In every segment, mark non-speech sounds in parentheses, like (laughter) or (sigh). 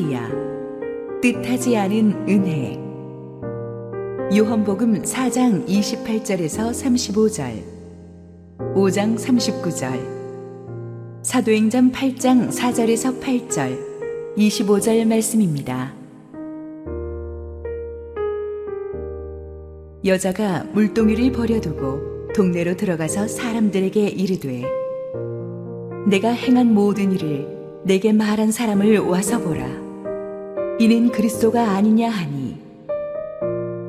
사마리아 뜻하지 않은 은혜 요한복음 4장 28절에서 35절 5장 39절 사도행전 8장 4절에서 8절 25절 말씀입니다. 여자가 물동이를 버려두고 동네로 들어가서 사람들에게 이르되 내가 행한 모든 일을 내게 말한 사람을 와서 보라. 이는 그리스도가 아니냐 하니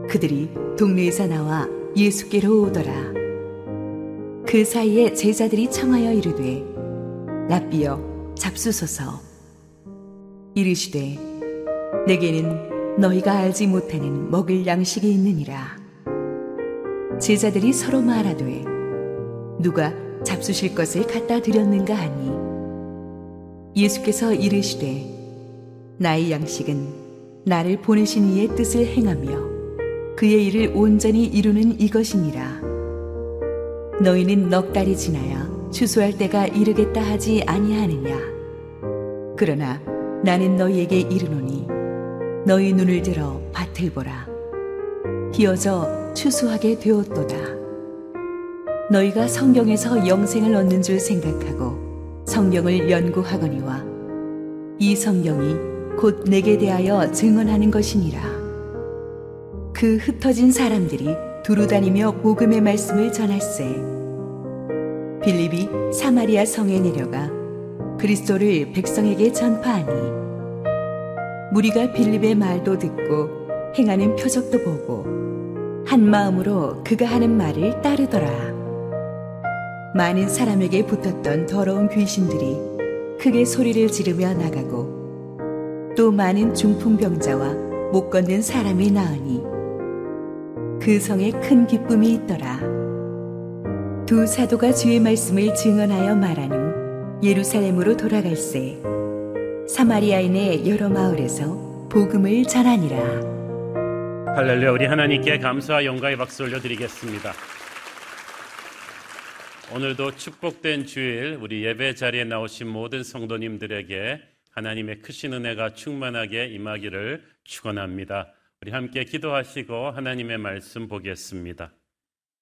그들이 동네에서 나와 예수께로 오더라. 그 사이에 제자들이 청하여 이르되 라비여 잡수소서 이르시되 내게는 너희가 알지 못하는 먹을 양식이 있느니라. 제자들이 서로 말하되 누가 잡수실 것을 갖다 드렸는가 하니 예수께서 이르시되 나의 양식은 나를 보내신 이의 뜻을 행하며 그의 일을 온전히 이루는 이것이니라. 너희는 넉 달이 지나야 추수할 때가 이르겠다 하지 아니하느냐? 그러나 나는 너희에게 이르노니 너희 눈을 들어 밭을 보라. 희어져 추수하게 되었도다. 너희가 성경에서 영생을 얻는 줄 생각하고 성경을 연구하거니와 이 성경이 곧 내게 대하여 증언하는 것이니라. 그 흩어진 사람들이 두루 다니며 복음의 말씀을 전할세. 빌립이 사마리아 성에 내려가 그리스도를 백성에게 전파하니 무리가 빌립의 말도 듣고 행하는 표적도 보고 한 마음으로 그가 하는 말을 따르더라. 많은 사람에게 붙었던 더러운 귀신들이 크게 소리를 지르며 나가고 또 많은 중풍병자와 못 걷는 사람이 나으니 그 성에 큰 기쁨이 있더라. 두 사도가 주의 말씀을 증언하여 말한 후 예루살렘으로 돌아갈새 사마리아인의 여러 마을에서 복음을 전하니라. 할렐루야 우리 하나님께 감사와 영광의 박수 올려드리겠습니다. 오늘도 축복된 주일 우리 예배 자리에 나오신 모든 성도님들에게 하나님의 크신 은혜가 충만하게 임하기를 축원합니다. 우리 함께 기도하시고 하나님의 말씀 보겠습니다.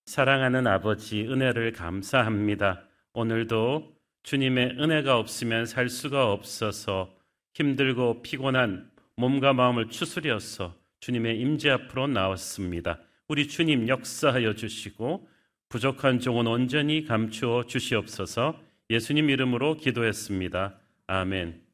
사랑하는 아버지 은혜를 감사합니다. 오늘도 주님의 은혜가 없으면 살 수가 없어서 힘들고 피곤한 몸과 마음을 추스려서 주님의 임재 앞으로 나왔습니다. 우리 주님 역사하여 주시고 부족한 종은 온전히 감추어 주시옵소서 예수님 이름으로 기도했습니다. 아멘.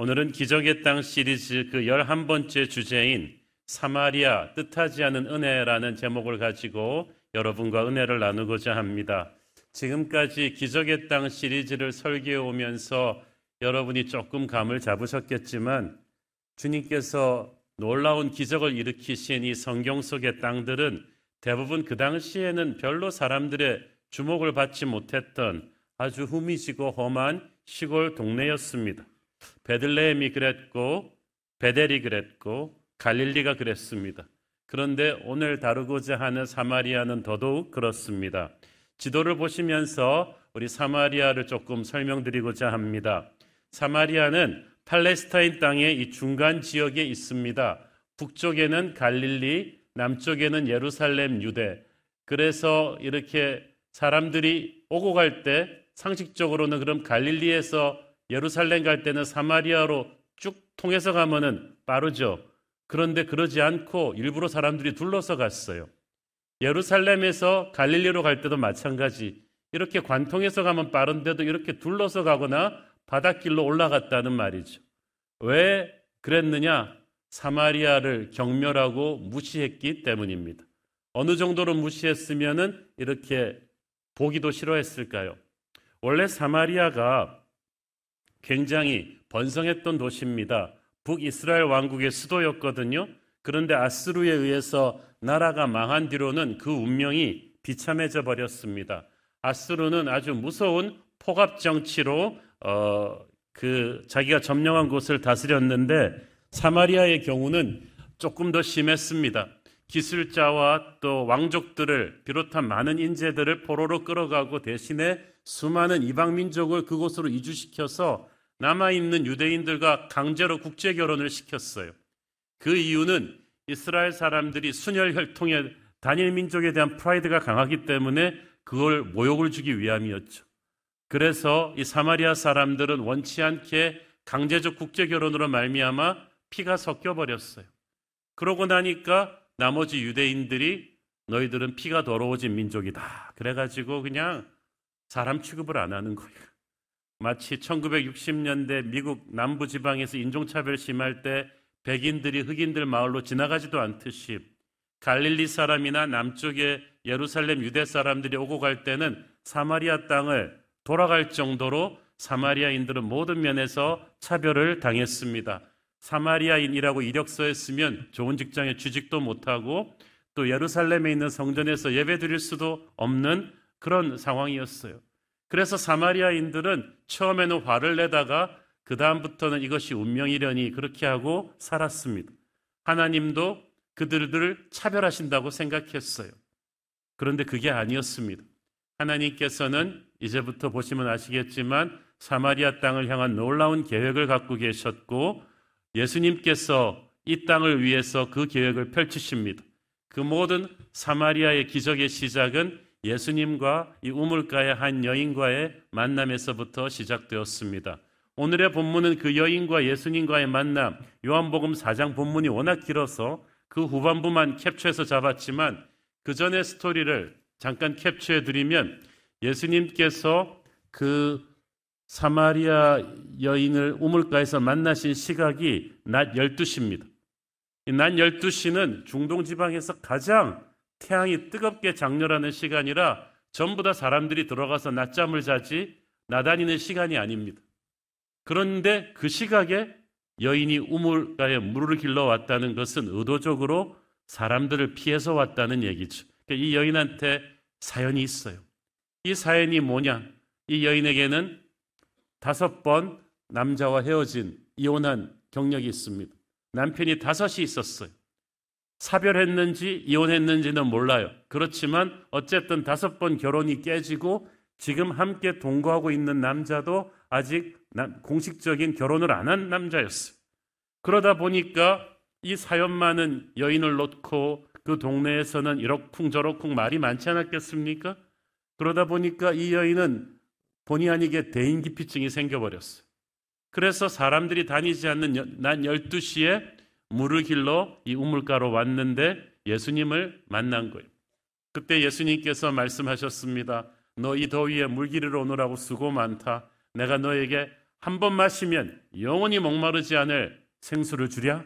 오늘은 기적의 땅 시리즈 그 11번째 주제인 사마리아 뜻하지 않은 은혜라는 제목을 가지고 여러분과 은혜를 나누고자 합니다. 지금까지 기적의 땅 시리즈를 설계해 오면서 여러분이 조금 감을 잡으셨겠지만 주님께서 놀라운 기적을 일으키신 이 성경 속의 땅들은 대부분 그 당시에는 별로 사람들의 주목을 받지 못했던 아주 후미지고 험한 시골 동네였습니다. 베들레헴이 그랬고 베델이 그랬고 갈릴리가 그랬습니다. 그런데 오늘 다루고자 하는 사마리아는 더더욱 그렇습니다. 지도를 보시면서 우리 사마리아를 조금 설명드리고자 합니다. 사마리아는 팔레스타인 땅의 이 중간 지역에 있습니다. 북쪽에는 갈릴리, 남쪽에는 예루살렘 유대. 그래서 이렇게 사람들이 오고 갈 때 상식적으로는 그럼 갈릴리에서 예루살렘 갈 때는 사마리아로 쭉 통해서 가면은 빠르죠. 그런데 그러지 않고 일부러 사람들이 둘러서 갔어요. 예루살렘에서 갈릴리로 갈 때도 마찬가지. 이렇게 관통해서 가면 빠른데도 이렇게 둘러서 가거나 바닷길로 올라갔다는 말이죠. 왜 그랬느냐? 사마리아를 경멸하고 무시했기 때문입니다. 어느 정도로 무시했으면은 이렇게 보기도 싫어했을까요? 원래 사마리아가 굉장히 번성했던 도시입니다. 북이스라엘 왕국의 수도였거든요. 그런데 아스루에 의해서 나라가 망한 뒤로는 그 운명이 비참해져 버렸습니다. 아스루는 아주 무서운 포갑 정치로 어, 그 자기가 점령한 곳을 다스렸는데 사마리아의 경우는 조금 더 심했습니다. 기술자와 또 왕족들을 비롯한 많은 인재들을 포로로 끌어가고 대신에 수많은 이방 민족을 그곳으로 이주시켜서 남아 있는 유대인들과 강제로 국제 결혼을 시켰어요. 그 이유는 이스라엘 사람들이 순혈 혈통의 단일 민족에 대한 프라이드가 강하기 때문에 그걸 모욕을 주기 위함이었죠. 그래서 이 사마리아 사람들은 원치 않게 강제적 국제 결혼으로 말미암아 피가 섞여 버렸어요. 그러고 나니까 나머지 유대인들이 너희들은 피가 더러워진 민족이다. 그래가지고 그냥 사람 취급을 안 하는 거예요. 마치 1960년대 미국 남부 지방에서 인종차별 심할 때 백인들이 흑인들 마을로 지나가지도 않듯이 갈릴리 사람이나 남쪽의 예루살렘 유대 사람들이 오고 갈 때는 사마리아 땅을 돌아갈 정도로 사마리아인들은 모든 면에서 차별을 당했습니다. 사마리아인이라고 이력서에 쓰면 좋은 직장에 취직도 못하고 또 예루살렘에 있는 성전에서 예배 드릴 수도 없는 그런 상황이었어요. 그래서 사마리아인들은 처음에는 화를 내다가 그 다음부터는 이것이 운명이려니 그렇게 하고 살았습니다. 하나님도 그들을 차별하신다고 생각했어요. 그런데 그게 아니었습니다. 하나님께서는 이제부터 보시면 아시겠지만 사마리아 땅을 향한 놀라운 계획을 갖고 계셨고 예수님께서 이 땅을 위해서 그 계획을 펼치십니다. 그 모든 사마리아의 기적의 시작은 예수님과 이 우물가의 한 여인과의 만남에서부터 시작되었습니다. 오늘의 본문은 그 여인과 예수님과의 만남, 요한복음 4장 본문이 워낙 길어서 그 후반부만 캡처해서 잡았지만 그 전의 스토리를 잠깐 캡처해 드리면 예수님께서 그 사마리아 여인을 우물가에서 만나신 시각이 낮 12시입니다. 낮 12시는 중동 지방에서 가장 태양이 뜨겁게 장렬하는 시간이라 전부 다 사람들이 들어가서 낮잠을 자지 나다니는 시간이 아닙니다. 그런데 그 시각에 여인이 우물가에 물을 길러 왔다는 것은 의도적으로 사람들을 피해서 왔다는 얘기죠. 그러니까 이 여인한테 사연이 있어요. 이 사연이 뭐냐? 이 여인에게는 다섯 번 남자와 헤어진 이혼한 경력이 있습니다. 남편이 다섯이 있었어요. 사별했는지 이혼했는지는 몰라요. 그렇지만 어쨌든 다섯 번 결혼이 깨지고 지금 함께 동거하고 있는 남자도 아직 공식적인 결혼을 안 한 남자였어요. 그러다 보니까 이 사연 많은 여인을 놓고 그 동네에서는 이럭쿵저럭쿵 말이 많지 않았겠습니까? 그러다 보니까 이 여인은 본의 아니게 대인기피증이 생겨버렸어요. 그래서 사람들이 다니지 않는 난 12시에 물을 길러 이 우물가로 왔는데 예수님을 만난 거예요. 그때 예수님께서 말씀하셨습니다. 너 이 더위에 물 기르러 오느라고 수고 많다. 내가 너에게 한 번 마시면 영원히 목마르지 않을 생수를 주랴?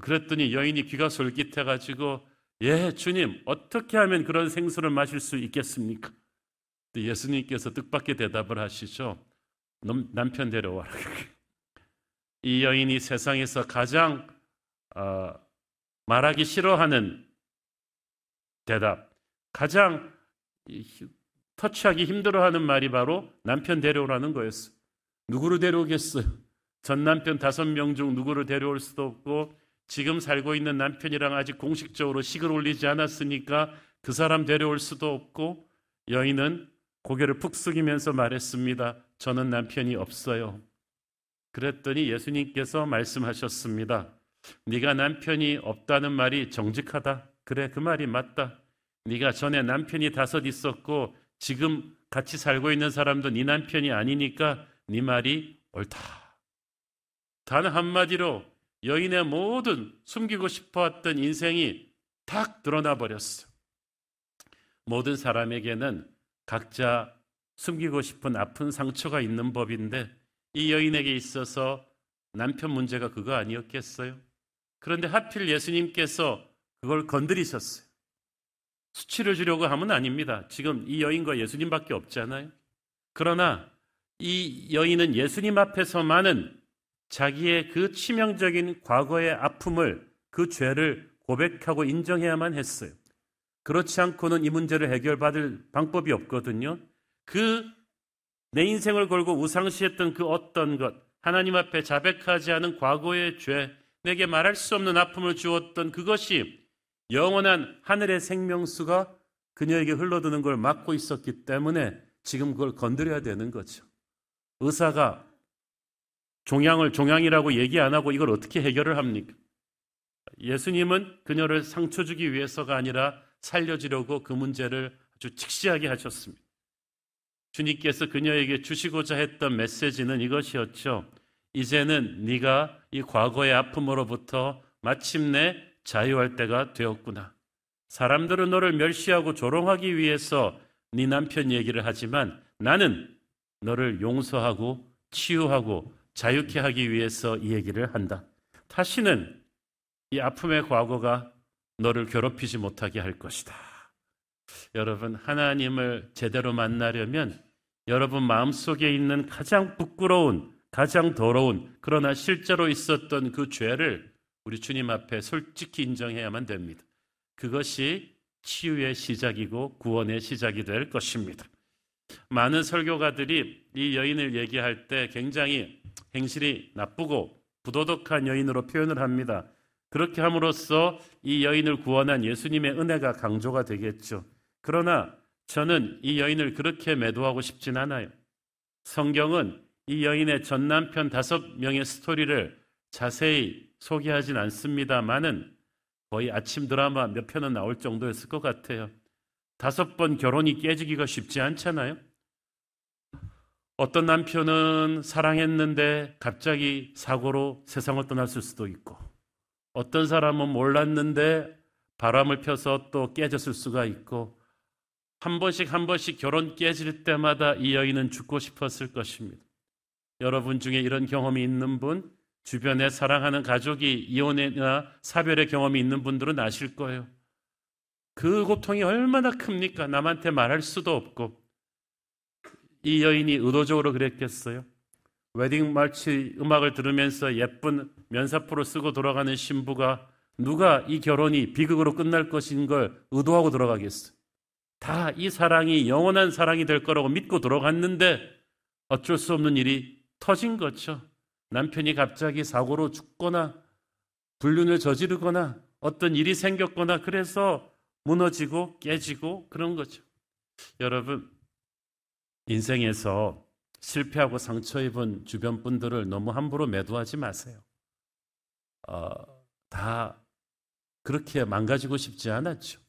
그랬더니 여인이 귀가 솔깃해가지고 예, 주님, 어떻게 하면 그런 생수를 마실 수 있겠습니까? 예수님께서 뜻밖의 대답을 하시죠. 남편 데려와라. (laughs) 이 여인이 세상에서 가장 어, 말하기 싫어하는 대답, 가장 터치하기 힘들어하는 말이 바로 남편 데려오라는 거였어. 누구를 데려오겠어요? 전 남편 다섯 명 중 누구를 데려올 수도 없고 지금 살고 있는 남편이랑 아직 공식적으로 식을 올리지 않았으니까 그 사람 데려올 수도 없고 여인은 고개를 푹 숙이면서 말했습니다. 저는 남편이 없어요. 그랬더니 예수님께서 말씀하셨습니다. 네가 남편이 없다는 말이 정직하다. 그래 그 말이 맞다. 네가 전에 남편이 다섯 있었고 지금 같이 살고 있는 사람도 네 남편이 아니니까 네 말이 옳다. 단 한마디로 여인의 모든 숨기고 싶어왔던 인생이 탁 드러나 버렸어. 모든 사람에게는 각자 숨기고 싶은 아픈 상처가 있는 법인데 이 여인에게 있어서 남편 문제가 그거 아니었겠어요? 그런데 하필 예수님께서 그걸 건드리셨어요. 수치를 주려고 하면 아닙니다. 지금 이 여인과 예수님밖에 없잖아요. 그러나 이 여인은 예수님 앞에서만은 자기의 그 치명적인 과거의 아픔을 그 죄를 고백하고 인정해야만 했어요. 그렇지 않고는 이 문제를 해결받을 방법이 없거든요. 그 내 인생을 걸고 우상시했던 그 어떤 것, 하나님 앞에 자백하지 않은 과거의 죄, 내게 말할 수 없는 아픔을 주었던 그것이 영원한 하늘의 생명수가 그녀에게 흘러드는 걸 막고 있었기 때문에 지금 그걸 건드려야 되는 거죠. 의사가 종양을 종양이라고 얘기 안 하고 이걸 어떻게 해결을 합니까? 예수님은 그녀를 상처 주기 위해서가 아니라 살려주려고 그 문제를 아주 직시하게 하셨습니다. 주님께서 그녀에게 주시고자 했던 메시지는 이것이었죠. 이제는 네가 이 과거의 아픔으로부터 마침내 자유할 때가 되었구나. 사람들은 너를 멸시하고 조롱하기 위해서 네 남편 얘기를 하지만 나는 너를 용서하고 치유하고 자유케 하기 위해서 이 얘기를 한다. 다시는 이 아픔의 과거가 너를 괴롭히지 못하게 할 것이다. 여러분, 하나님을 제대로 만나려면 여러분 마음속에 있는 가장 부끄러운, 가장 더러운, 그러나 실제로 있었던 그 죄를 우리 주님 앞에 솔직히 인정해야만 됩니다. 그것이 치유의 시작이고 구원의 시작이 될 것입니다. 많은 설교가들이 이 여인을 얘기할 때 굉장히 행실이 나쁘고 부도덕한 여인으로 표현을 합니다. 그렇게 함으로써 이 여인을 구원한 예수님의 은혜가 강조가 되겠죠. 그러나 저는 이 여인을 그렇게 매도하고 싶진 않아요. 성경은 이 여인의 전 남편 다섯 명의 스토리를 자세히 소개하진 않습니다만은 거의 아침 드라마 몇 편은 나올 정도였을 것 같아요. 다섯 번 결혼이 깨지기가 쉽지 않잖아요. 어떤 남편은 사랑했는데 갑자기 사고로 세상을 떠났을 수도 있고, 어떤 사람은 몰랐는데 바람을 펴서 또 깨졌을 수가 있고, 한 번씩 한 번씩 결혼 깨질 때마다 이 여인은 죽고 싶었을 것입니다. 여러분 중에 이런 경험이 있는 분, 주변에 사랑하는 가족이 이혼이나 사별의 경험이 있는 분들은 아실 거예요. 그 고통이 얼마나 큽니까? 남한테 말할 수도 없고. 이 여인이 의도적으로 그랬겠어요? 웨딩 마치 음악을 들으면서 예쁜 면사포를 쓰고 돌아가는 신부가 누가 이 결혼이 비극으로 끝날 것인 걸 의도하고 들어가겠어요? 다이 사랑이 영원한 사랑이 될 거라고 믿고 들어갔는데 어쩔 수 없는 일이 터진 거죠. 남편이 갑자기 사고로 죽거나 불륜을 저지르거나 어떤 일이 생겼거나 그래서 무너지고 깨지고 그런 거죠. 여러분, 인생에서 실패하고 상처 입은 주변 분들을 너무 함부로 매도하지 마세요. 어, 다 그렇게 망가지고 싶지 않았죠.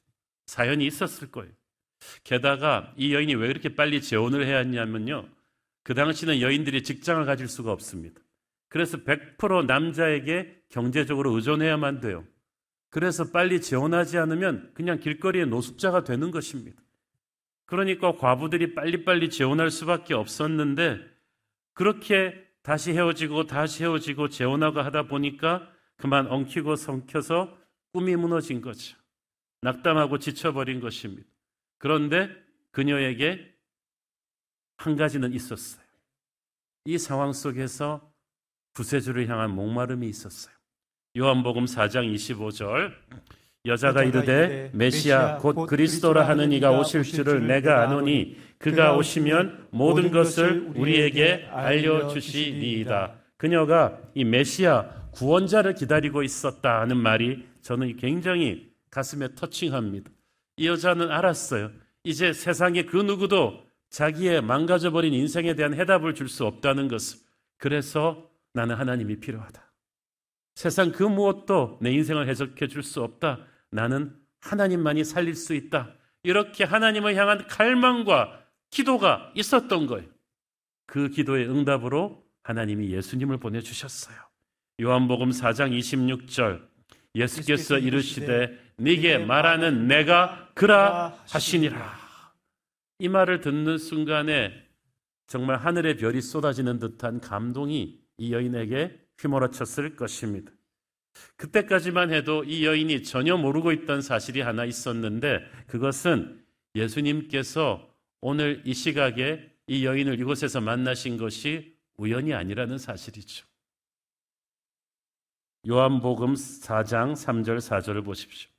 사연이 있었을 거예요. 게다가 이 여인이 왜 그렇게 빨리 재혼을 해야 했냐면요. 그 당시는 여인들이 직장을 가질 수가 없습니다. 그래서 100% 남자에게 경제적으로 의존해야만 돼요. 그래서 빨리 재혼하지 않으면 그냥 길거리에 노숙자가 되는 것입니다. 그러니까 과부들이 빨리빨리 재혼할 수밖에 없었는데 그렇게 다시 헤어지고 다시 헤어지고 재혼하고 하다 보니까 그만 엉키고 성켜서 꿈이 무너진 거죠. 낙담하고 지쳐버린 것입니다. 그런데 그녀에게 한 가지는 있었어요. 이 상황 속에서 구세주를 향한 목마름이 있었어요. 요한복음 4장 25절 여자가 이르되 메시아 곧 그리스도라 하는 이가 오실 줄을 내가 아노니 그가 오시면 모든 것을 우리에게 알려 주시리이다. 그녀가 이 메시아 구원자를 기다리고 있었다 하는 말이 저는 굉장히 가슴에 터칭합니다. 이 여자는 알았어요. 이제 세상에 그 누구도 자기의 망가져버린 인생에 대한 해답을 줄 수 없다는 것을. 그래서 나는 하나님이 필요하다. 세상 그 무엇도 내 인생을 해석해 줄 수 없다. 나는 하나님만이 살릴 수 있다. 이렇게 하나님을 향한 갈망과 기도가 있었던 거예요. 그 기도의 응답으로 하나님이 예수님을 보내주셨어요. 요한복음 4장 26절 예수께서 이르시되 네게 말하는 내가 그라 하시니라. 이 말을 듣는 순간에 정말 하늘의 별이 쏟아지는 듯한 감동이 이 여인에게 휘몰아쳤을 것입니다. 그때까지만 해도 이 여인이 전혀 모르고 있던 사실이 하나 있었는데 그것은 예수님께서 오늘 이 시각에 이 여인을 이곳에서 만나신 것이 우연이 아니라는 사실이죠. 요한복음 4장 3절 4절을 보십시오.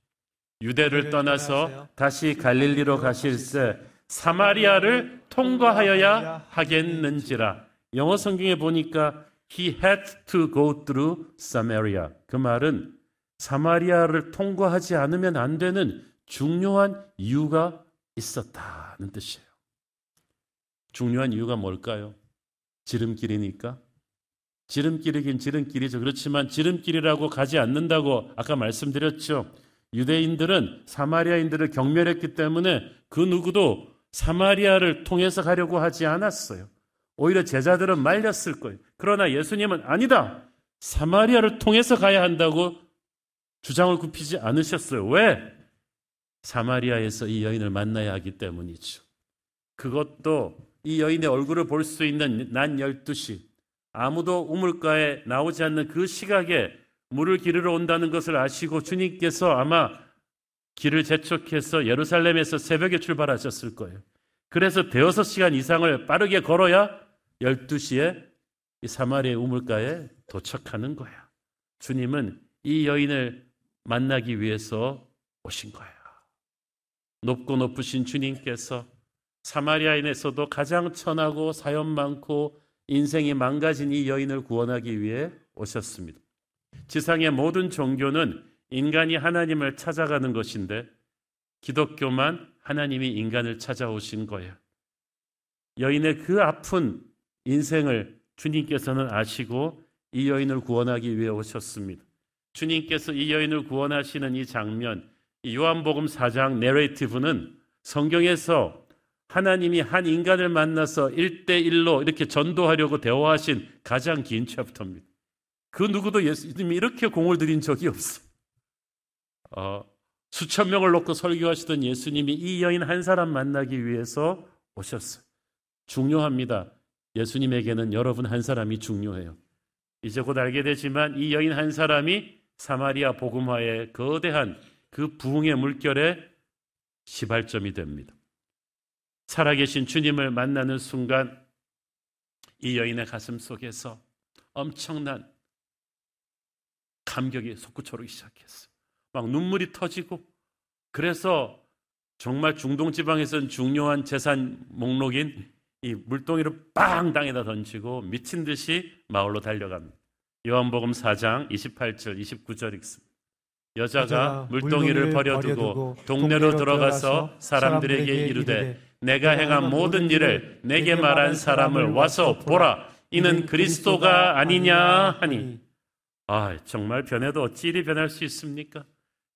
유대를 떠나서 다시 갈릴리로 가실새 사마리아를 통과하여야 하겠는지라. 영어 성경에 보니까 he had to go through Samaria. 그 말은 사마리아를 통과하지 않으면 안 되는 중요한 이유가 있었다는 뜻이에요. 중요한 이유가 뭘까요? 지름길이니까? 지름길이긴 지름길이죠. 그렇지만 지름길이라고 가지 않는다고 아까 말씀드렸죠. 유대인들은 사마리아인들을 경멸했기 때문에 그 누구도 사마리아를 통해서 가려고 하지 않았어요. 오히려 제자들은 말렸을 거예요. 그러나 예수님은 아니다. 사마리아를 통해서 가야 한다고 주장을 굽히지 않으셨어요. 왜? 사마리아에서 이 여인을 만나야 하기 때문이죠. 그것도 이 여인의 얼굴을 볼 수 있는 난 12시, 아무도 우물가에 나오지 않는 그 시각에 물을 기르러 온다는 것을 아시고 주님께서 아마 길을 재촉해서 예루살렘에서 새벽에 출발하셨을 거예요. 그래서 대여섯 시간 이상을 빠르게 걸어야 12시에 사마리아 우물가에 도착하는 거야. 주님은 이 여인을 만나기 위해서 오신 거예요. 높고 높으신 주님께서 사마리아인에서도 가장 천하고 사연 많고 인생이 망가진 이 여인을 구원하기 위해 오셨습니다. 지상의 모든 종교는 인간이 하나님을 찾아가는 것인데 기독교만 하나님이 인간을 찾아오신 거예요. 여인의 그 아픈 인생을 주님께서는 아시고 이 여인을 구원하기 위해 오셨습니다. 주님께서 이 여인을 구원하시는 이 장면, 이 요한복음 4장 내레이티브는 성경에서 하나님이 한 인간을 만나서 1대1로 이렇게 전도하려고 대화하신 가장 긴 챕터입니다. 그 누구도 예수님이 이렇게 공을 들인 적이 없어요. 어, 수천 명을 놓고 설교하시던 예수님이 이 여인 한 사람 만나기 위해서 오셨어요. 중요합니다. 예수님에게는 여러분 한 사람이 중요해요. 이제 곧 알게 되지만 이 여인 한 사람이 사마리아 복음화의 거대한 그 부흥의 물결의 시발점이 됩니다. 살아계신 주님을 만나는 순간 이 여인의 가슴 속에서 엄청난 감격이 솟구쳐오기 시작했어요. 막 눈물이 터지고 그래서 정말 중동 지방에서는 중요한 재산 목록인 이 물동이를 빵 땅에다 던지고 미친 듯이 마을로 달려갑니다. 요한복음 4장 28절 29절 읽습니다. 여자가 물동이를 버려두고 동네로 들어가서 사람들에게 이르되 내가 행한 모든 일을 내게 말한 사람을 와서 보라 이는 그리스도가 아니냐 하니 아 정말 변해도 어찌 이리 변할 수 있습니까?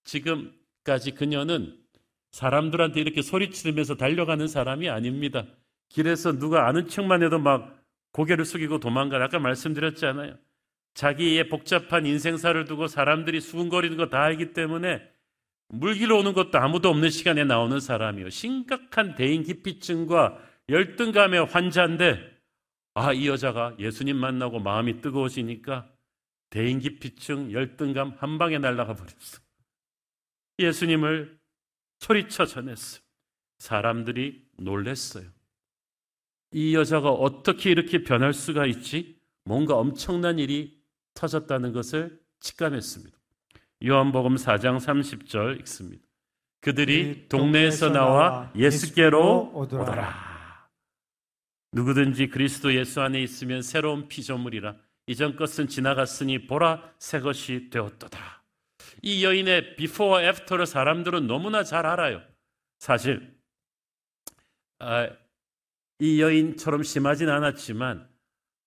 지금까지 그녀는 사람들한테 이렇게 소리치면서 달려가는 사람이 아닙니다. 길에서 누가 아는 척만 해도 막 고개를 숙이고 도망가. 아까 말씀드렸잖아요. 자기의 복잡한 인생사를 두고 사람들이 수근거리는 거 다 알기 때문에 물길로 오는 것도 아무도 없는 시간에 나오는 사람이요. 심각한 대인 기피증과 열등감의 환자인데, 아, 이 여자가 예수님 만나고 마음이 뜨거워지니까 대인 기피증, 열등감 한 방에 날아가 버렸어. 예수님을 소리쳐 전했어요. 사람들이 놀랬어요. 이 여자가 어떻게 이렇게 변할 수가 있지? 뭔가 엄청난 일이 터졌다는 것을 직감했습니다. 요한복음 4장 30절 읽습니다. 그들이 동네에서 나와 예수께로 오더라. 누구든지 그리스도 예수 안에 있으면 새로운 피조물이라 이전 것은 지나갔으니 보라 새 것이 되었도다. 이 여인의 비포와 애프터를 사람들은 너무나 잘 알아요. 사실 아, 이 여인처럼 심하진 않았지만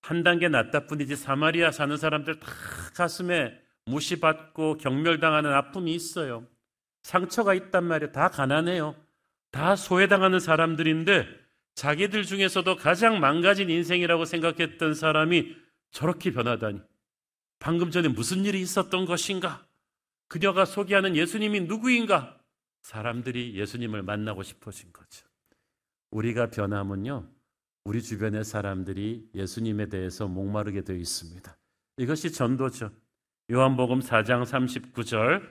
한 단계 낫다 뿐이지 사마리아 사는 사람들 다 가슴에 무시받고 경멸당하는 아픔이 있어요. 상처가 있단 말이에요. 다 가난해요. 다 소외당하는 사람들인데 자기들 중에서도 가장 망가진 인생이라고 생각했던 사람이 저렇게 변하다니. 방금 전에 무슨 일이 있었던 것인가? 그녀가 소개하는 예수님이 누구인가? 사람들이 예수님을 만나고 싶어진 거죠. 우리가 변하면요. 우리 주변의 사람들이 예수님에 대해서 목마르게 되어 있습니다. 이것이 전도죠. 요한복음 4장 39절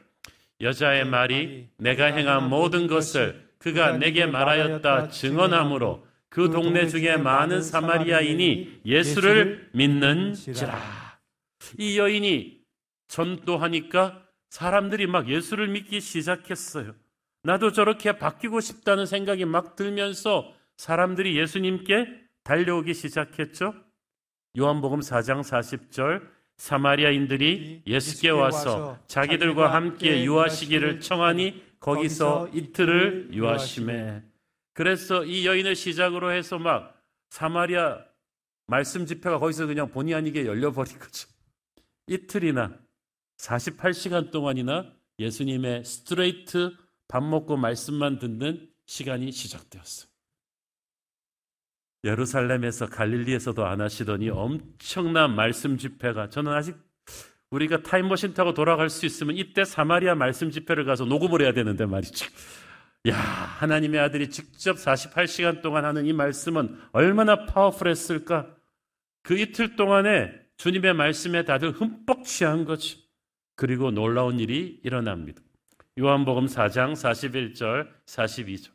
여자의 말이 내가 행한 모든 것을 그가 내게 말하였다 증언함으로 그 동네 중에 많은 사마리아인이 예수를 믿는지라. 이 여인이 전도하니까 사람들이 막 예수를 믿기 시작했어요. 나도 저렇게 바뀌고 싶다는 생각이 막 들면서 사람들이 예수님께 달려오기 시작했죠. 요한복음 4장 40절 사마리아인들이 예수께 와서 자기들과 함께 유하시기를 청하니 거기서 이틀을 유하심에 그래서 이 여인을 시작으로 해서 막 사마리아 말씀 집회가 거기서 그냥 본의 아니게 열려버린 거죠. 이틀이나 48시간 동안이나 예수님의 스트레이트 밥 먹고 말씀만 듣는 시간이 시작되었어요. 예루살렘에서 갈릴리에서도 안 하시더니 엄청난 말씀 집회가 저는 아직 우리가 타임머신 타고 돌아갈 수 있으면 이때 사마리아 말씀 집회를 가서 녹음을 해야 되는데 말이죠. 야, 하나님의 아들이 직접 48시간 동안 하는 이 말씀은 얼마나 파워풀했을까? 그 이틀 동안에 주님의 말씀에 다들 흠뻑 취한 거지. 그리고 놀라운 일이 일어납니다. 요한복음 4장 41절 42절.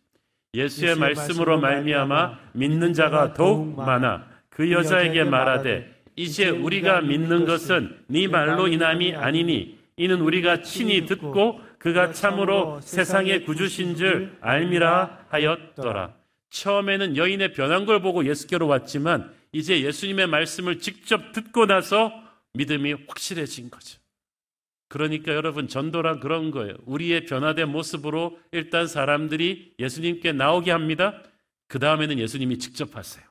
예수의 말씀으로 말미암아 믿는 자가 더욱 많아 그 여자에게 말하되 이제 우리가 믿는 것은 네 말로 인함이 아니니 이는 우리가 친히 듣고 그가 참으로 세상의 구주신 줄 알미라 하였더라. 처음에는 여인의 변한 걸 보고 예수께로 왔지만 이제 예수님의 말씀을 직접 듣고 나서 믿음이 확실해진 거죠. 그러니까 여러분 전도란 그런 거예요. 우리의 변화된 모습으로 일단 사람들이 예수님께 나오게 합니다. 그 다음에는 예수님이 직접 하세요.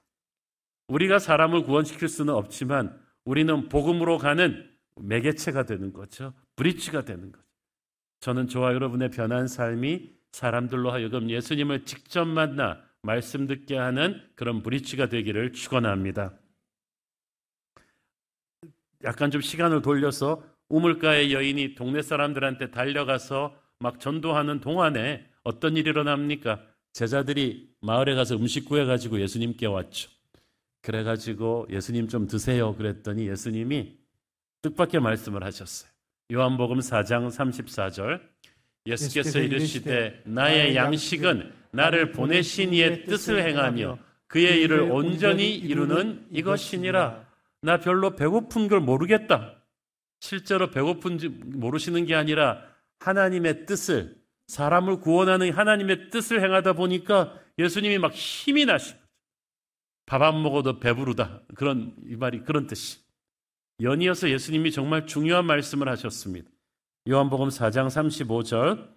우리가 사람을 구원시킬 수는 없지만 우리는 복음으로 가는 매개체가 되는 거죠. 브릿지가 되는 거죠. 저는 저와 여러분의 변한 삶이 사람들로 하여금 예수님을 직접 만나 말씀 듣게 하는 그런 브릿지가 되기를 축원합니다. 약간 좀 시간을 돌려서 우물가의 여인이 동네 사람들한테 달려가서 막 전도하는 동안에 어떤 일이 일어납니까? 제자들이 마을에 가서 음식 구해가지고 예수님께 왔죠. 그래가지고 예수님 좀 드세요. 그랬더니 예수님이 뜻밖의 말씀을 하셨어요. 요한복음 4장 34절. 예수께서 이르시되 나의 양식은 나를 보내신 이의 뜻을 행하며 그의 일을 온전히 이루는 이것이니라. 나 별로 배고픈 걸 모르겠다. 실제로 배고픈지 모르시는 게 아니라 하나님의 뜻을 사람을 구원하는 하나님의 뜻을 행하다 보니까 예수님이 막 힘이 나신 거죠. 밥 안 먹어도 배부르다. 그런 이 말이 그런 뜻이. 연이어서 예수님이 정말 중요한 말씀을 하셨습니다. 요한복음 4장 35절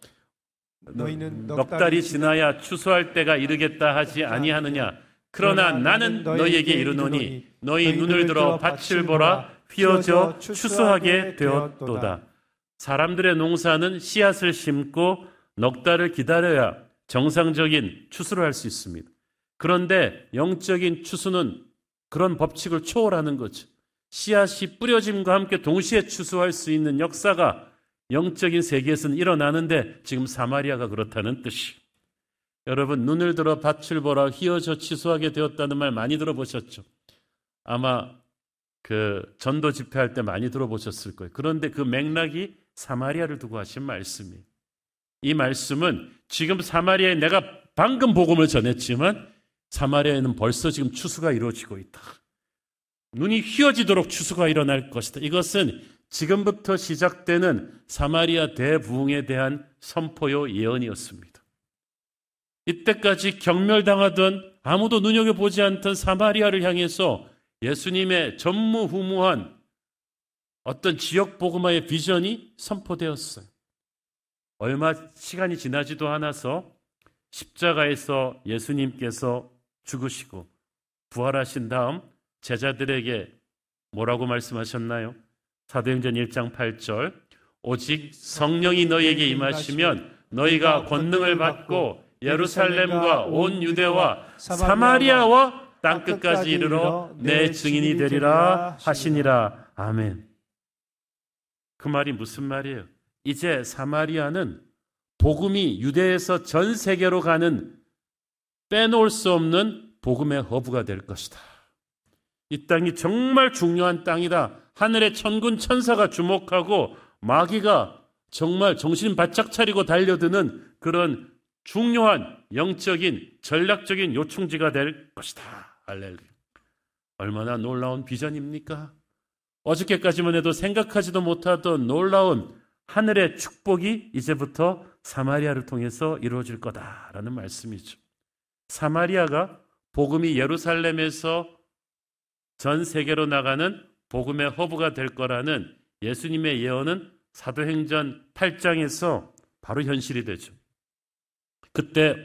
너희는 넉 달이 지나야 추수할 때가 이르겠다 하지 아니하느냐 그러나 나는 너희에게 이르노니 너희 눈을 들어 밭을 보라 휘어져 추수하게 되었도다. 사람들의 농사는 씨앗을 심고 넉 달을 기다려야 정상적인 추수를 할 수 있습니다. 그런데 영적인 추수는 그런 법칙을 초월하는 거죠. 씨앗이 뿌려짐과 함께 동시에 추수할 수 있는 역사가 영적인 세계에서는 일어나는데 지금 사마리아가 그렇다는 뜻이. 여러분 눈을 들어 밭을 보라 휘어져 취소하게 되었다는 말 많이 들어보셨죠? 아마 그 전도 집회할 때 많이 들어보셨을 거예요. 그런데 그 맥락이 사마리아를 두고 하신 말씀이에요. 이 말씀은 지금 사마리아에 내가 방금 복음을 전했지만 사마리아에는 벌써 지금 추수가 이루어지고 있다. 눈이 휘어지도록 추수가 일어날 것이다. 이것은 지금부터 시작되는 사마리아 대부흥에 대한 선포요 예언이었습니다. 이때까지 경멸당하던 아무도 눈여겨보지 않던 사마리아를 향해서 예수님의 전무후무한 어떤 지역 복음화의 비전이 선포되었어요. 얼마 시간이 지나지도 않아서 십자가에서 예수님께서 죽으시고 부활하신 다음 제자들에게 뭐라고 말씀하셨나요? 사도행전 1장 8절 오직 성령이 너희에게 임하시면 너희가 권능을 받고 예루살렘과 온 유대와 사마리아와 땅 끝까지 이르러 내 증인이 되리라 하시니라. 아멘. 그 말이 무슨 말이에요? 이제 사마리아는 복음이 유대에서 전 세계로 가는 빼놓을 수 없는 복음의 허브가 될 것이다. 이 땅이 정말 중요한 땅이다. 하늘의 천군 천사가 주목하고 마귀가 정말 정신 바짝 차리고 달려드는 그런 중요한 영적인 전략적인 요충지가 될 것이다. 할렐루야. 얼마나 놀라운 비전입니까? 어저께까지만 해도 생각하지도 못하던 놀라운 하늘의 축복이 이제부터 사마리아를 통해서 이루어질 거다라는 말씀이죠. 사마리아가 복음이 예루살렘에서 전 세계로 나가는 복음의 허브가 될 거라는 예수님의 예언은 사도행전 8장에서 바로 현실이 되죠. 그때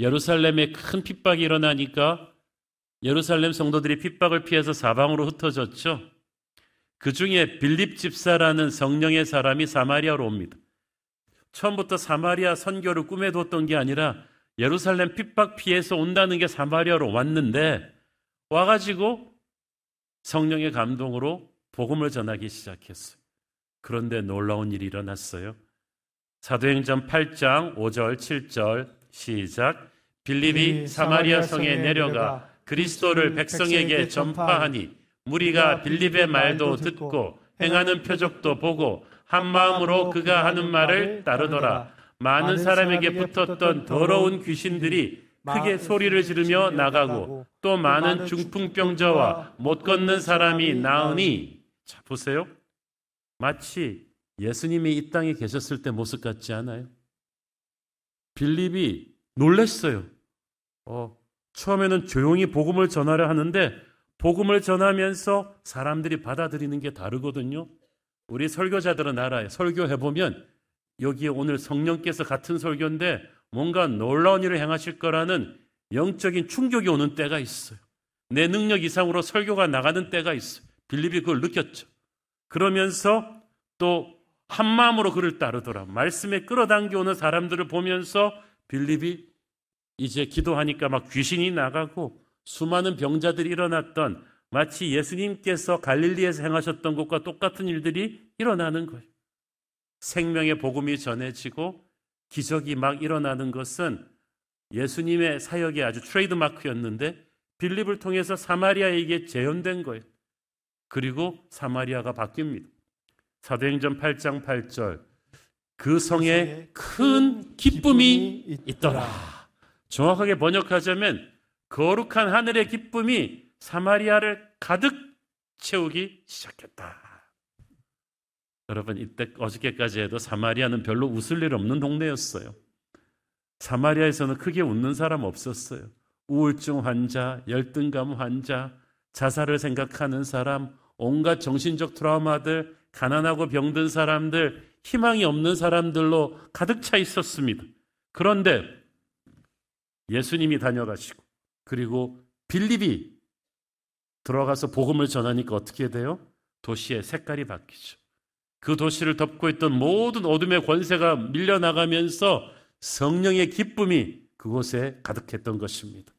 예루살렘에 큰 핍박이 일어나니까 예루살렘 성도들이 핍박을 피해서 사방으로 흩어졌죠. 그 중에 빌립 집사라는 성령의 사람이 사마리아로 옵니다. 처음부터 사마리아 선교를 꿈에 뒀던 게 아니라 예루살렘 핍박 피해서 온다는 게 사마리아로 왔는데 와가지고 성령의 감동으로 복음을 전하기 시작했어요. 그런데 놀라운 일이 일어났어요. 사도행전 8장 5절 7절 시작 빌립이 사마리아 성에 내려가 그리스도를 백성에게 전파하니 무리가 빌립의 말도 듣고 행하는 표적도 보고 한 마음으로 그가 하는 말을 따르더라. 많은 사람에게 붙었던 더러운 귀신들이 크게 소리를 지르며 나가고 또 많은 중풍병자와 못 걷는 사람이 나으니 자 보세요. 마치 예수님이 이 땅에 계셨을 때 모습 같지 않아요? 빌립이 놀랬어요. 어, 처음에는 조용히 복음을 전하려 하는데 복음을 전하면서 사람들이 받아들이는 게 다르거든요. 우리 설교자들은 알아요. 설교해 보면 여기에 오늘 성령께서 같은 설교인데 뭔가 놀라운 일을 행하실 거라는 영적인 충격이 오는 때가 있어요. 내 능력 이상으로 설교가 나가는 때가 있어요. 빌립이 그걸 느꼈죠. 그러면서 또 한마음으로 그를 따르더라. 말씀에 끌어당겨 오는 사람들을 보면서 빌립이 이제 기도하니까 막 귀신이 나가고 수많은 병자들이 일어났던 마치 예수님께서 갈릴리에서 행하셨던 것과 똑같은 일들이 일어나는 거예요. 생명의 복음이 전해지고 기적이 막 일어나는 것은 예수님의 사역의 아주 트레이드 마크였는데 빌립을 통해서 사마리아에게 재현된 거예요. 그리고 사마리아가 바뀝니다. 사도행전 8장 8절 그 성에 큰 기쁨이 있더라. 정확하게 번역하자면 거룩한 하늘의 기쁨이 사마리아를 가득 채우기 시작했다. 여러분 이때 어저께까지 해도 사마리아는 별로 웃을 일 없는 동네였어요. 사마리아에서는 크게 웃는 사람 없었어요. 우울증 환자, 열등감 환자, 자살을 생각하는 사람, 온갖 정신적 트라우마들, 가난하고 병든 사람들, 희망이 없는 사람들로 가득 차 있었습니다. 그런데 예수님이 다녀가시고 그리고 빌립이 들어가서 복음을 전하니까 어떻게 돼요? 도시의 색깔이 바뀌죠. 그 도시를 덮고 있던 모든 어둠의 권세가 밀려나가면서 성령의 기쁨이 그곳에 가득했던 것입니다.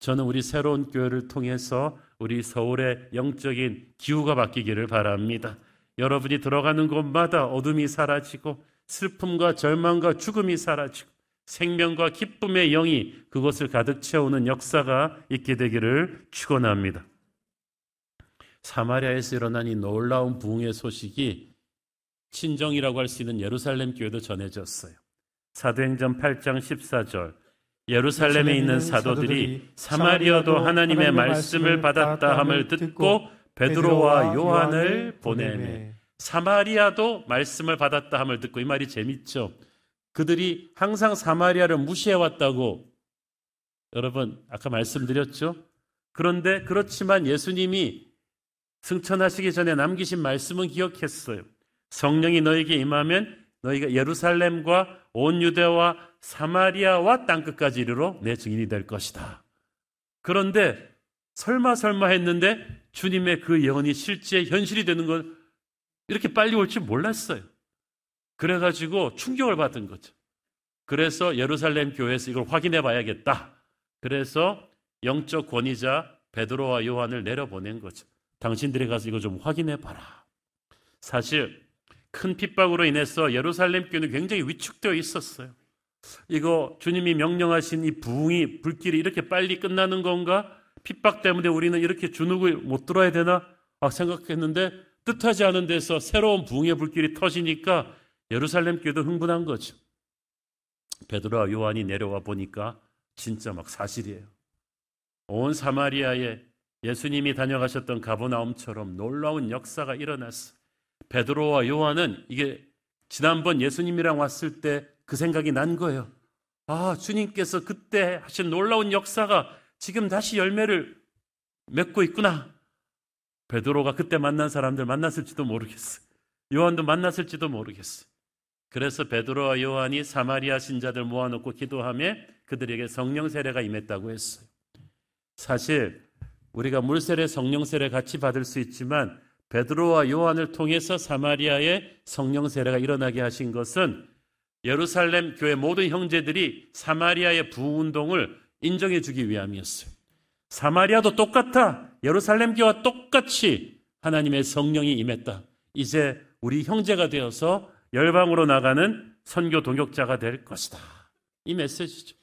저는 우리 새로운 교회를 통해서 우리 서울의 영적인 기후가 바뀌기를 바랍니다. 여러분이 들어가는 곳마다 어둠이 사라지고 슬픔과 절망과 죽음이 사라지고 생명과 기쁨의 영이 그곳을 가득 채우는 역사가 있게 되기를 축원합니다. 사마리아에서 일어난 이 놀라운 부흥의 소식이 친정이라고 할 수 있는 예루살렘 교회도 전해졌어요. 사도행전 8장 14절 예루살렘에 있는 사도들이 사마리아도 하나님의 말씀을 받았다 함을 듣고 베드로와 요한을 보내매 사마리아도 말씀을 받았다 함을 듣고 이 말이 재밌죠. 그들이 항상 사마리아를 무시해 왔다고 여러분 아까 말씀드렸죠. 그런데 그렇지만 예수님이 승천하시기 전에 남기신 말씀은 기억했어요. 성령이 너에게 임하면 너희가 예루살렘과 온 유대와 사마리아와 땅끝까지 이르러 내 증인이 될 것이다. 그런데 설마 설마 했는데 주님의 그 예언이 실제 현실이 되는 건 이렇게 빨리 올 줄 몰랐어요. 그래가지고 충격을 받은 거죠. 그래서 예루살렘 교회에서 이걸 확인해 봐야겠다. 그래서 영적 권위자 베드로와 요한을 내려보낸 거죠. 당신들이 가서 이거 좀 확인해 봐라. 사실 큰 핍박으로 인해서 예루살렘 교회는 굉장히 위축되어 있었어요. 이거 주님이 명령하신 이 부흥이 불길이 이렇게 빨리 끝나는 건가? 핍박 때문에 우리는 이렇게 주눅을 못 들어야 되나? 아, 생각했는데 뜻하지 않은 데서 새로운 부흥의 불길이 터지니까 예루살렘 교회도 흥분한 거죠. 베드로와 요한이 내려와 보니까 진짜 막 사실이에요. 온 사마리아에 예수님이 다녀가셨던 가보나움처럼 놀라운 역사가 일어났어. 베드로와 요한은 이게 지난번 예수님이랑 왔을 때 그 생각이 난 거예요. 아, 주님께서 그때 하신 놀라운 역사가 지금 다시 열매를 맺고 있구나. 베드로가 그때 만난 사람들 만났을지도 모르겠어. 요한도 만났을지도 모르겠어. 그래서 베드로와 요한이 사마리아 신자들 모아놓고 기도하며 그들에게 성령 세례가 임했다고 했어요. 사실 우리가 물세례 성령 세례 같이 받을 수 있지만 베드로와 요한을 통해서 사마리아의 성령 세례가 일어나게 하신 것은 예루살렘 교회 모든 형제들이 사마리아의 부흥 운동을 인정해 주기 위함이었어요. 사마리아도 똑같아. 예루살렘 교회와 똑같이 하나님의 성령이 임했다. 이제 우리 형제가 되어서 열방으로 나가는 선교 동역자가 될 것이다. 이 메시지죠.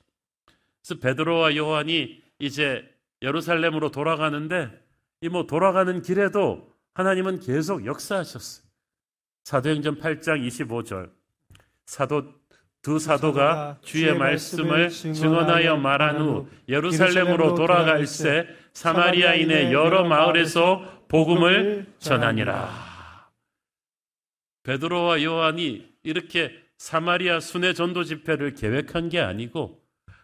그래서 베드로와 요한이 이제 예루살렘으로 돌아가는데 이 뭐 돌아가는 길에도 하나님은 계속 역사하셨어요. 사도행전 8장 25절. 사도 두 사도가 주의 말씀을 증언하여 말한 후 예루살렘으로 돌아갈새 사마리아인의 여러 마을에서 복음을 전하니라. 베드로와 요한이 이렇게 사마리아 순회 전도 집회를 계획한 게 아니고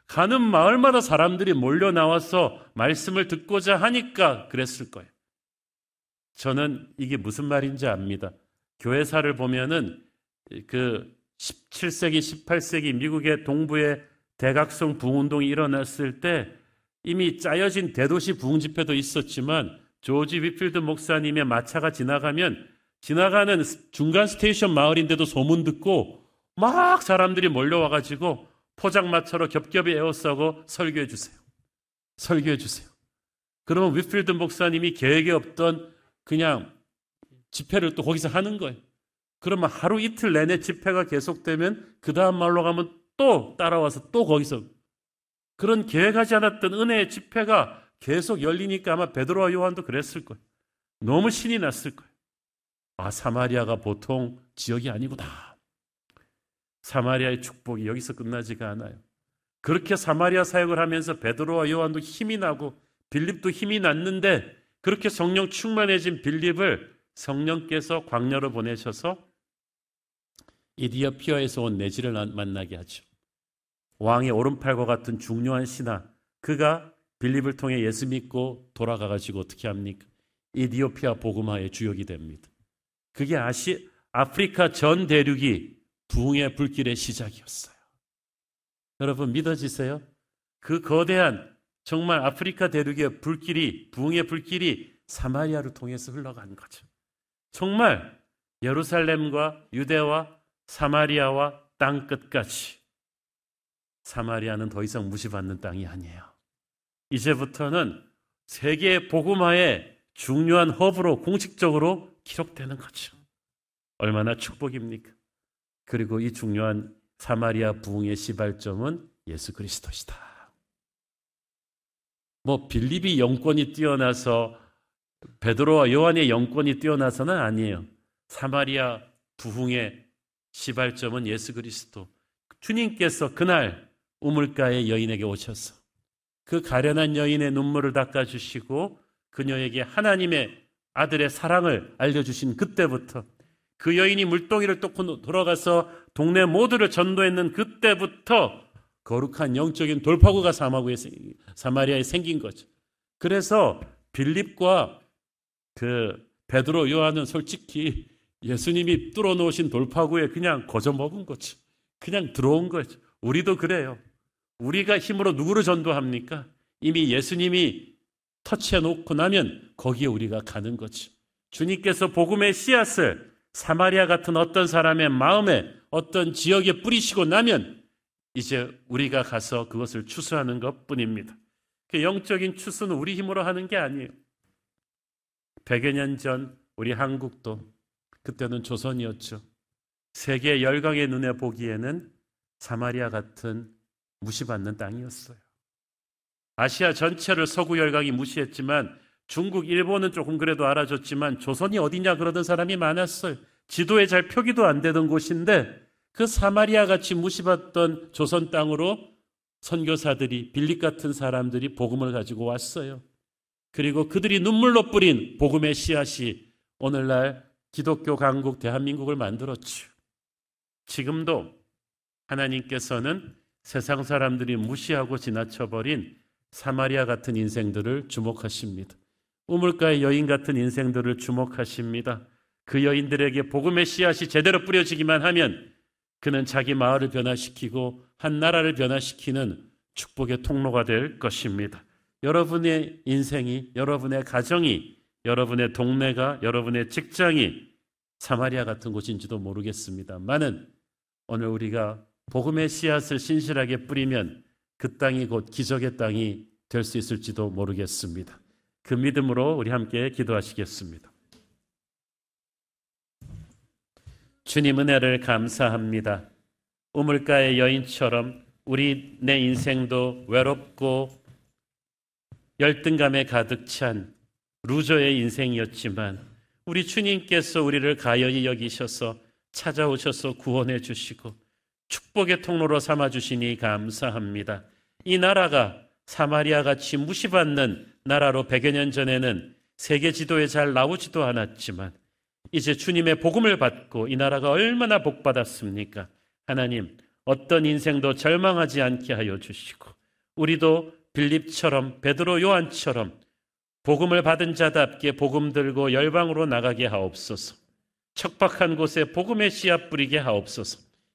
가는 마을마다 사람들이 몰려 나와서 말씀을 듣고자 하니까 그랬을 거예요. 저는 이게 무슨 말인지 압니다. 교회사를 보면은 그 17세기, 18세기 미국의 동부의 대각성 부흥운동이 일어났을 때 이미 짜여진 대도시 부흥 집회도 있었지만 조지 위필드 목사님의 마차가 지나가면 지나가는 중간 스테이션 마을인데도 소문 듣고 막 사람들이 몰려와가지고 포장마차로 겹겹이 에워싸고 설교해 주세요. 설교해 주세요. 그러면 위필드 목사님이 계획에 없던 그냥 집회를 또 거기서 하는 거예요. 그러면 하루 이틀 내내 집회가 계속되면 그 다음 말로 가면 또 따라와서 또 거기서 그런 계획하지 않았던 은혜의 집회가 계속 열리니까 아마 베드로와 요한도 그랬을 거예요. 너무 신이 났을 거예요. 아, 사마리아가 보통 지역이 아니구나. 사마리아의 축복이 여기서 끝나지가 않아요. 그렇게 사마리아 사역을 하면서 베드로와 요한도 힘이 나고 빌립도 힘이 났는데 그렇게 성령 충만해진 빌립을 성령께서 광야로 보내셔서 이디오피아에서 온 내지를 만나게 하죠. 왕의 오른팔과 같은 중요한 신하 그가 빌립을 통해 예수 믿고 돌아가 가지고 어떻게 합니까? 이디오피아 복음화의 주역이 됩니다. 그게 아시 아프리카 전 대륙이 부흥의 불길의 시작이었어요. 여러분 믿어지세요? 그 거대한 정말 아프리카 대륙의 불길이 부흥의 불길이 사마리아를 통해서 흘러간 거죠. 정말 예루살렘과 유대와 사마리아와 땅 끝까지 사마리아는 더 이상 무시받는 땅이 아니에요. 이제부터는 세계 복음화의 중요한 허브로 공식적으로 기록되는 거죠. 얼마나 축복입니까? 그리고 이 중요한 사마리아 부흥의 시발점은 예수 그리스도시다. 뭐 빌립이 영권이 뛰어나서 베드로와 요한의 영권이 뛰어나서는 아니에요. 사마리아 부흥의 시발점은 예수 그리스도. 주님께서 그날 우물가의 여인에게 오셔서 그 가련한 여인의 눈물을 닦아주시고 그녀에게 하나님의 아들의 사랑을 알려주신 그때부터 그 여인이 물동이를 뚫고 돌아가서 동네 모두를 전도했는 그때부터 거룩한 영적인 돌파구가 사마구에 사마리아에 생긴 거죠. 그래서 빌립과 그 베드로 요한은 솔직히 예수님이 뚫어 놓으신 돌파구에 그냥 거저 먹은 거죠. 그냥 들어온 거죠. 우리도 그래요. 우리가 힘으로 누구를 전도합니까? 이미 예수님이 터치해 놓고 나면 거기에 우리가 가는 거죠. 주님께서 복음의 씨앗을 사마리아 같은 어떤 사람의 마음에 어떤 지역에 뿌리시고 나면 이제 우리가 가서 그것을 추수하는 것 뿐입니다. 그 영적인 추수는 우리 힘으로 하는 게 아니에요. 100여 년 전 우리 한국도 그때는 조선이었죠. 세계 열강의 눈에 보기에는 사마리아 같은 무시받는 땅이었어요. 아시아 전체를 서구 열강이 무시했지만 중국, 일본은 조금 그래도 알아줬지만 조선이 어디냐 그러던 사람이 많았어요. 지도에 잘 표기도 안 되던 곳인데 그 사마리아 같이 무시받던 조선 땅으로 선교사들이 빌립 같은 사람들이 복음을 가지고 왔어요. 그리고 그들이 눈물로 뿌린 복음의 씨앗이 오늘날 기독교 강국 대한민국을 만들었죠. 지금도 하나님께서는 세상 사람들이 무시하고 지나쳐버린 사마리아 같은 인생들을 주목하십니다. 우물가의 여인 같은 인생들을 주목하십니다. 그 여인들에게 복음의 씨앗이 제대로 뿌려지기만 하면 그는 자기 마을을 변화시키고 한 나라를 변화시키는 축복의 통로가 될 것입니다. 여러분의 인생이, 여러분의 가정이, 여러분의 동네가, 여러분의 직장이 사마리아 같은 곳인지도 모르겠습니다만은 오늘 우리가 복음의 씨앗을 신실하게 뿌리면 그 땅이 곧 기적의 땅이 될 수 있을지도 모르겠습니다. 그 믿음으로 우리 함께 기도하시겠습니다. 주님 은혜를 감사합니다. 우물가의 여인처럼 우리 내 인생도 외롭고 열등감에 가득 찬 루저의 인생이었지만 우리 주님께서 우리를 가연히 여기셔서 찾아오셔서 구원해 주시고 축복의 통로로 삼아 주시니 감사합니다. 이 나라가 사마리아 같이 무시받는 나라로 100여 년 전에는 세계 지도에 잘 나오지도 않았지만 이제 주님의 복음을 받고 이 나라가 얼마나 복받았습니까? 하나님, 어떤 인생도 절망하지 않게 하여 주시고 우리도 빌립처럼 베드로 요한처럼 복음을 받은 자답게 복음 들고 열방으로 나가게 하옵소서. 척박한 곳에 복음의 씨앗 뿌리게 하옵소서.